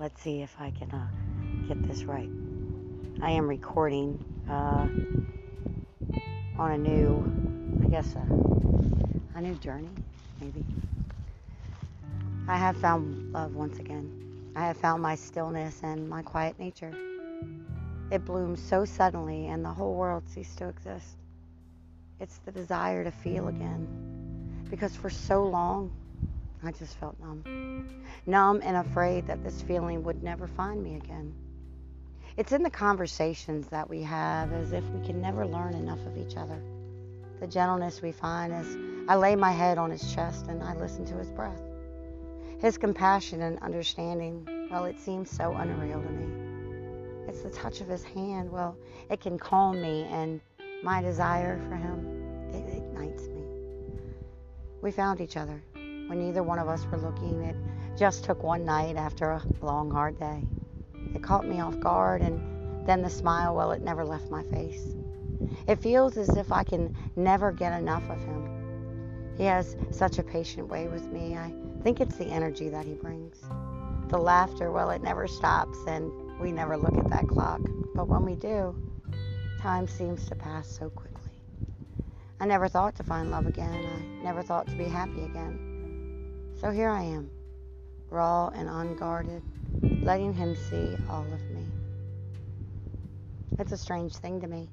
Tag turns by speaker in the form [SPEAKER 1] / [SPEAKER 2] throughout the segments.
[SPEAKER 1] let's see if I can uh, get this right. I am recording uh, on a new, I guess, a, a new journey, maybe. I have found love once again. I have found my stillness and my quiet nature. It blooms so suddenly, and the whole world ceases to exist. It's the desire to feel again. Because for so long, I just felt numb. Numb and afraid that this feeling would never find me again. It's in the conversations that we have as if we can never learn enough of each other. The gentleness we find as I lay my head on his chest and I listen to his breath. His compassion and understanding, well, it seems so unreal to me. It's the touch of his hand, well, it can calm me and my desire for him, it ignites me. We found each other when neither one of us were looking. It just took one night after a long, hard day. It caught me off guard, and then the smile, well, it never left my face. It feels as if I can never get enough of him. He has such a patient way with me. I think it's the energy that he brings. The laughter, well, it never stops, and we never look at that clock. But when we do, time seems to pass so quickly. I never thought to find love again. I never thought to be happy again. So here I am, raw and unguarded, letting him see all of me. It's a strange thing to me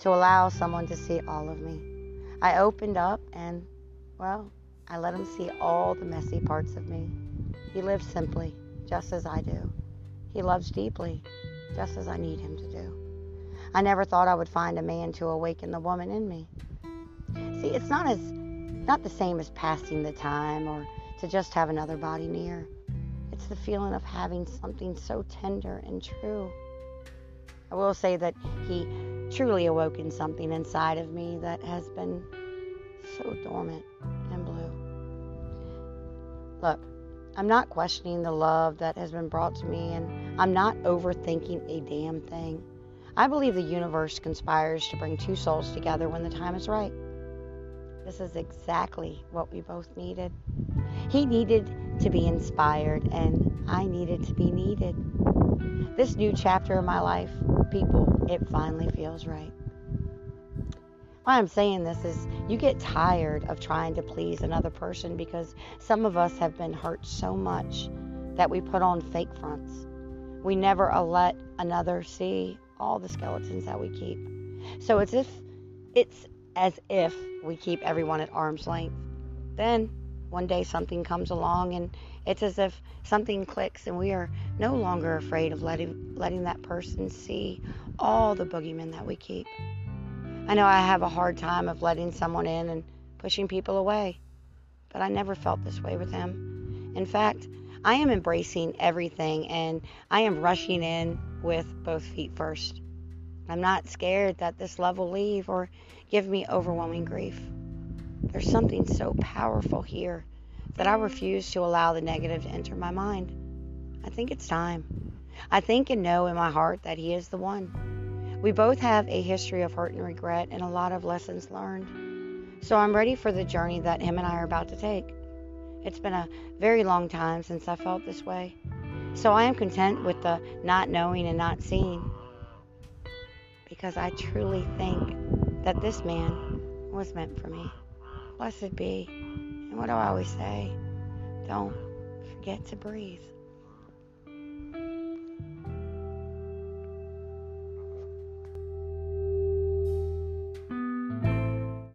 [SPEAKER 1] to allow someone to see all of me. I opened up and, well, I let him see all the messy parts of me. He lives simply, just as I do. He loves deeply, just as I need him to do. I never thought I would find a man to awaken the woman in me. See, it's not as not the same as passing the time or to just have another body near. It's the feeling of having something so tender and true. I will say that he truly awoken something inside of me that has been so dormant and blue. Look, I'm not questioning the love that has been brought to me, and I'm not overthinking a damn thing. I believe the universe conspires to bring two souls together when the time is right. This is exactly what we both needed. He needed to be inspired, and I needed to be needed. This new chapter of my life, people, it finally feels right. Why I'm saying this is you get tired of trying to please another person because some of us have been hurt so much that we put on fake fronts. We never let another see all the skeletons that we keep. So it's if it's as if we keep everyone at arm's length. Then one day something comes along and it's as if something clicks and we are no longer afraid of letting letting that person see all the boogeymen that we keep. I know I have a hard time of letting someone in and pushing people away, but I never felt this way with him. In fact, I am embracing everything and I am rushing in with both feet first. I'm not scared that this love will leave or give me overwhelming grief. There's something so powerful here that I refuse to allow the negative to enter my mind. I think it's time. I think and know in my heart that he is the one. We both have a history of hurt and regret and a lot of lessons learned. So I'm ready for the journey that him and I are about to take. It's been a very long time since I felt this way. So I am content with the not knowing and not seeing. Because I truly think that this man was meant for me. Blessed be. And what do I always say? Don't forget to breathe.